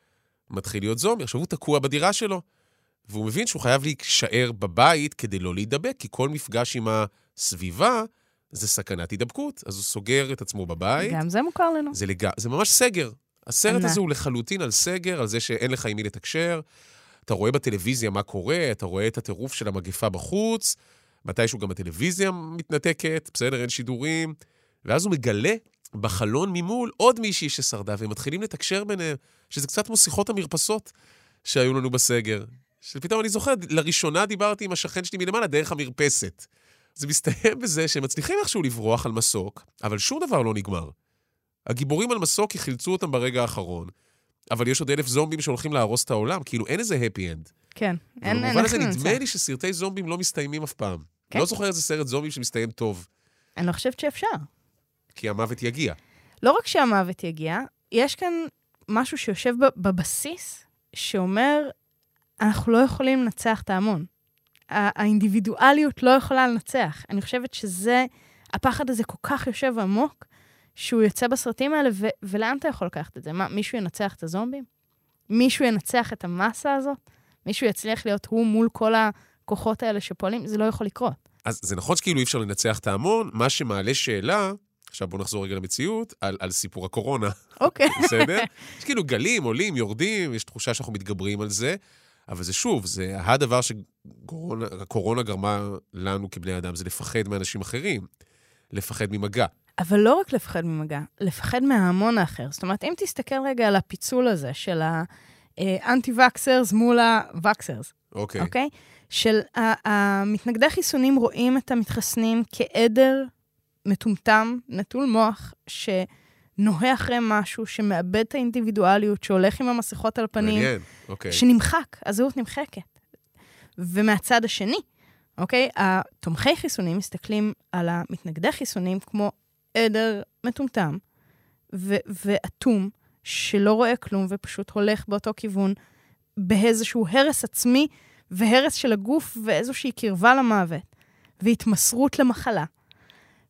מתחיל להיות זומבי. עכשיו הוא תקוע בדירה שלו, והוא מבין שהוא חייב להישאר בבית כדי לא להידבק, כי כל מפגש עם הסביבה זה סכנת הידבקות. אז הוא סוגר את עצמו בבית. גם זה מוכר לנו. זה, לג... זה ממש סגר. הסרט ענק. הזה הוא לחלוטין על סגר, על זה שאין לך עם מי לתקשר. אתה רואה בטלוויזיה מה קורה, אתה רואה את הטירוף של המגפה בחוץ, מתישהו גם הטלוויזיה מתנתקת, בסדר, אין שידורים. ואז הוא מגלה בחלון ממול עוד מישהי ששרדה, והם מתחילים לתקשר ביניהם, שזה קצת כמו שיחות המרפסות שהיו לנו בסגר. שפתאום אני זוכר, לראשונה דיברתי עם השכן שלי מלמעלה דרך המרפסת. זה מסתיים בזה שהם מצליחים איכשהו לברוח על מסוק, אבל שום דבר לא נגמר. הגיבורים על מסוק יחילצו אותם ברגע האחרון, אבל יש עוד אלף זומבים שהולכים להרוס את העולם, כאילו אין איזה הפי אנד. כן, אין, אין, במובן הזה נדמה. לי שסרטי זומבים לא מסתיימים אף פעם. כן. לא זוכר איזה סרט זומבים שמסתיים טוב, אני לא חושבת שאפשר. כי המוות יגיע. לא רק שהמוות יגיע, יש כאן משהו שיושב בבסיס, שאומר, אנחנו לא יכולים לנצח את ההמון. האינדיבידואליות לא יכולה לנצח. אני חושבת שזה, הפחד הזה כל כך יושב עמוק, שהוא יוצא בסרטים האלה, ו- ולאן אתה יכול לקחת את זה? מה, מישהו ינצח את הזומבים? מישהו ינצח את המסה הזאת? מישהו יצליח להיות הוא מול כל הכוחות האלה שפועלים? זה לא יכול לקרות. אז זה נכון שכאילו אי אפשר לנצח את ההמון, מה שמעלה שאלה, עכשיו בואו נחזור רגע למציאות, על, על סיפור הקורונה, אוקיי. *laughs* בסדר? יש כאילו גלים, עולים, יורדים, יש תחושה שאנחנו מתגברים על זה, אבל זה שוב, זה הדבר שהקורונה גרמה לנו כבני אדם, זה לפחד מאנשים אחרים, לפחד ממגע. אבל לא רק לפחד ממגע, לפחד מההמון האחר. זאת אומרת, אם תסתכל רגע על הפיצול הזה של האנטי-וקסרס מול הווקסרס, אוקיי. אוקיי? של המתנגדי חיסונים רואים את המתחסנים כעדר מטומטם, נטול מוח, שנוהה אחרי משהו, שמאבד את האינדיבידואליות, שהולך עם המסכות על הפנים, מעניין, אוקיי. שנמחק, הזהות נמחקת. ומהצד השני, אוקיי, התומכי חיסונים מסתכלים על המתנגדי חיסונים כמו עדר מטומטם ו- ואטום, שלא רואה כלום ופשוט הולך באותו כיוון, באיזשהו הרס עצמי והרס של הגוף ואיזושהי קרבה למוות, והתמסרות למחלה.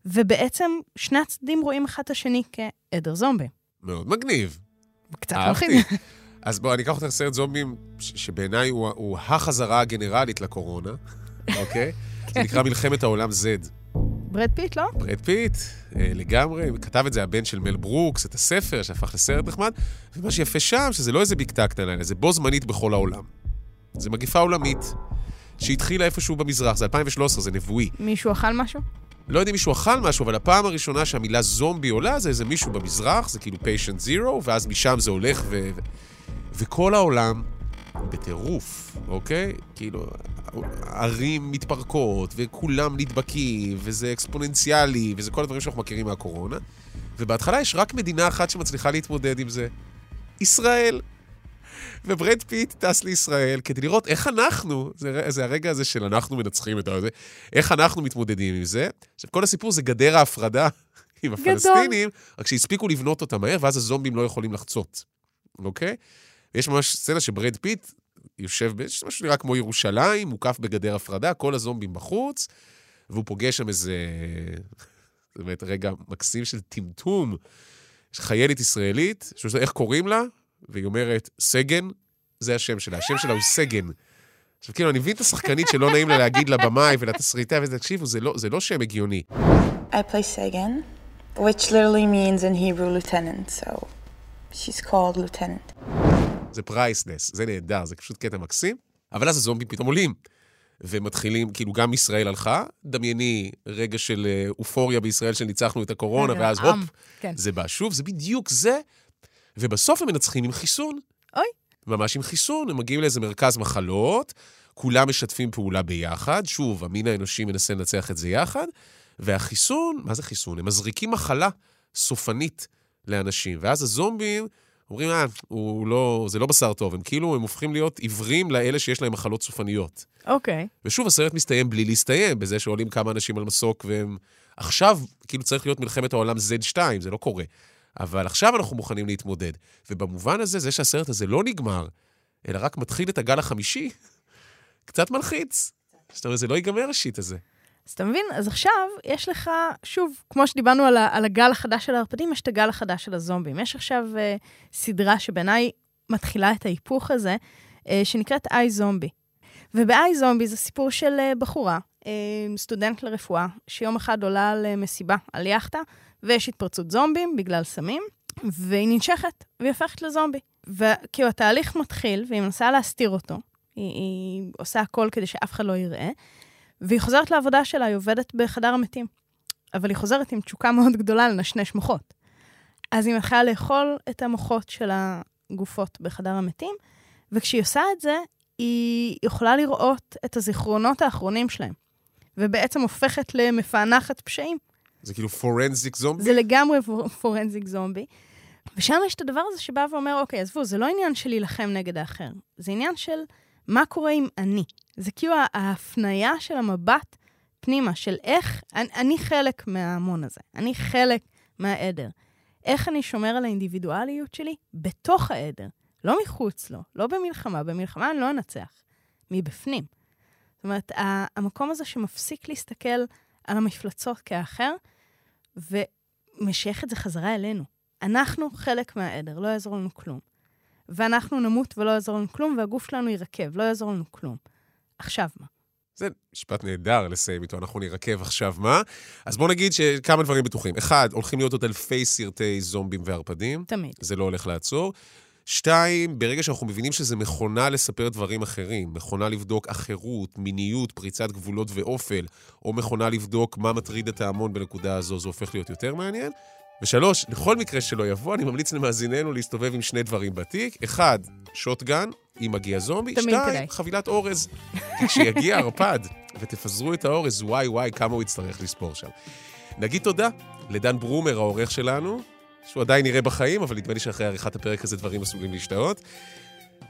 ובעצם שני הצדדים רואים אחד את השני כעדר זומבי. מאוד מגניב. קצת. מלחיץ. *laughs* אז בוא, אני אקח אותך לסרט זומבים, שבעיניי הוא, הוא החזרה הגנרלית לקורונה, *laughs* אוקיי? זה נקרא מלחמת העולם Z. ברד פיט, לא? ברד פיט, אה, לגמרי, כתב את זה הבן של מל ברוקס, את הספר שהפך לסרט נחמד, ומה שיפה שם, שזה לא איזה בקתה קטנה, אלא זה בו זמנית בכל העולם. זה מגיפה עולמית, שהתחילה איפשהו במזרח, זה 2013, זה נבואי. מישהו אכל משהו? לא יודע אם מישהו אכל משהו, אבל הפעם הראשונה שהמילה זומבי עולה זה איזה מישהו במזרח, זה כאילו patient zero, ואז משם זה הולך ו... ו... וכל העולם בטירוף, אוקיי? כאילו, ערים מתפרקות, וכולם נדבקים, וזה אקספוננציאלי, וזה כל הדברים שאנחנו מכירים מהקורונה. ובהתחלה יש רק מדינה אחת שמצליחה להתמודד עם זה. ישראל. וברד פיט טס לישראל כדי לראות איך אנחנו, זה, זה הרגע הזה של אנחנו מנצחים את זה, איך אנחנו מתמודדים עם זה. עכשיו, כל הסיפור זה גדר ההפרדה *laughs* עם הפלסטינים, רק שהספיקו לבנות אותה מהר, ואז הזומבים לא יכולים לחצות, אוקיי? יש ממש סצנה שברד פיט יושב במשהו שנראה כמו ירושלים, מוקף בגדר הפרדה, כל הזומבים בחוץ, והוא פוגש שם איזה... *laughs* זה באמת רגע מקסים של טמטום. יש חיילת ישראלית, שואלת איך קוראים לה, והיא אומרת, סגן, זה השם שלה. השם שלה הוא סגן. עכשיו, כאילו, אני מבין את השחקנית שלא נעים לה להגיד לבמאי ולתסריטאי, וזה, תקשיבו, זה לא, זה לא שם הגיוני. I play Segen, which literally means in Hebrew lieutenant, so she's called lieutenant. זה פרייסנס, זה נהדר, זה פשוט קטע מקסים. אבל אז הזומבים פתאום עולים, ומתחילים, כאילו, גם ישראל הלכה, דמייני רגע של אה, אופוריה בישראל שניצחנו את הקורונה, ואז הופ, כן. זה בא שוב, זה בדיוק זה. ובסוף הם מנצחים עם חיסון. אוי. ממש עם חיסון, הם מגיעים לאיזה מרכז מחלות, כולם משתפים פעולה ביחד, שוב, המין האנושי מנסה לנצח את זה יחד, והחיסון, מה זה חיסון? הם מזריקים מחלה סופנית לאנשים, ואז הזומבים אומרים, אה, הוא לא, זה לא בשר טוב, הם כאילו, הם הופכים להיות עיוורים לאלה שיש להם מחלות סופניות. אוקיי. ושוב, הסרט מסתיים בלי להסתיים, בזה שעולים כמה אנשים על מסוק, והם... עכשיו, כאילו צריך להיות מלחמת העולם Z2, זה לא קורה. אבל עכשיו אנחנו מוכנים להתמודד. ובמובן הזה, זה שהסרט הזה לא נגמר, אלא רק מתחיל את הגל החמישי, *laughs* קצת מלחיץ. זאת אומרת, זה לא ייגמר השיט הזה. אז אתה מבין? אז עכשיו יש לך, שוב, כמו שדיברנו על, על הגל החדש של הערפדים, יש את הגל החדש של הזומבים. יש עכשיו uh, סדרה שבעיניי מתחילה את ההיפוך הזה, uh, שנקראת איי זומבי. ובאיי זומבי זה סיפור של uh, בחורה, סטודנט לרפואה, שיום אחד עולה על uh, מסיבה, על יאכטה, ויש התפרצות זומבים בגלל סמים, והיא ננשכת, והיא הופכת לזומבי. וכאילו התהליך מתחיל, והיא מנסה להסתיר אותו. היא, היא עושה הכל כדי שאף אחד לא יראה. והיא חוזרת לעבודה שלה, היא עובדת בחדר המתים. אבל היא חוזרת עם תשוקה מאוד גדולה לנשנש מוחות. אז היא מתחילה לאכול את המוחות של הגופות בחדר המתים, וכשהיא עושה את זה, היא יכולה לראות את הזיכרונות האחרונים שלהם, ובעצם הופכת למפענחת פשעים. זה כאילו פורנזיק זומבי? זה לגמרי פור- פורנזיק זומבי. ושם יש את הדבר הזה שבא ואומר, אוקיי, עזבו, זה לא עניין של להילחם נגד האחר, זה עניין של מה קורה עם אני. זה כאילו ההפניה של המבט פנימה, של איך, אני, אני חלק מההמון הזה, אני חלק מהעדר. איך אני שומר על האינדיבידואליות שלי בתוך העדר, לא מחוץ לו, לא במלחמה. במלחמה אני לא אנצח, מבפנים. זאת אומרת, המקום הזה שמפסיק להסתכל על המפלצות כאחר, ומשייך את זה חזרה אלינו. אנחנו חלק מהעדר, לא יעזור לנו כלום. ואנחנו נמות ולא יעזור לנו כלום, והגוף שלנו יירקב, לא יעזור לנו כלום. עכשיו מה? זה משפט נהדר לסיים איתו, אנחנו נרקב עכשיו מה. אז בואו נגיד שכמה דברים בטוחים. אחד, הולכים להיות עוד אלפי סרטי זומבים וערפדים. תמיד. זה לא הולך לעצור. שתיים, ברגע שאנחנו מבינים שזה מכונה לספר דברים אחרים, מכונה לבדוק אחרות, מיניות, פריצת גבולות ואופל, או מכונה לבדוק מה מטריד את ההמון בנקודה הזו, זה הופך להיות יותר מעניין. ושלוש, לכל מקרה שלא יבוא, אני ממליץ למאזיננו להסתובב עם שני דברים בתיק. אחד, שוטגן, אם מגיע זומבי. שתיים, כדאי. חבילת אורז. כשיגיע ערפד ותפזרו את האורז, וואי וואי, כמה הוא יצטרך לספור שם. נגיד תודה לדן ברומר, העורך שלנו, שהוא עדיין נראה בחיים, אבל נדמה לי שאחרי עריכת הפרק הזה דברים עשויים להשתהות.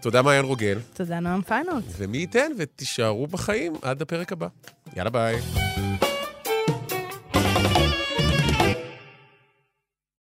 תודה, מעיין רוגל. תודה, נועם פיינולט. ומי ייתן ותישארו בחיים עד הפרק הבא. יאללה, ביי.